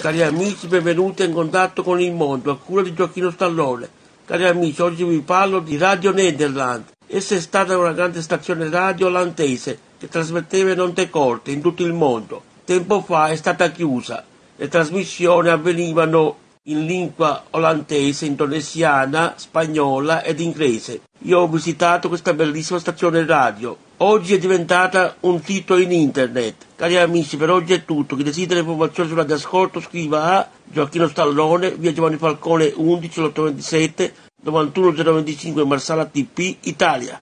Cari amici, benvenuti in contatto con il mondo, a cura di Gioacchino Stallone. Cari amici, oggi vi parlo di Radio Nederland. Essa è stata una grande stazione radio olandese che trasmetteva in onde corte in tutto il mondo. Tempo fa è stata chiusa. Le trasmissioni avvenivano in lingua olandese, indonesiana, spagnola ed inglese. Io ho visitato questa bellissima stazione radio. Oggi è diventata un sito in internet. Cari amici, per oggi è tutto. Chi desidera informazioni sulla ascolto scriva a Gioacchino Stallone, via Giovanni Falcone 11 827 91025 Marsala TP, Italia.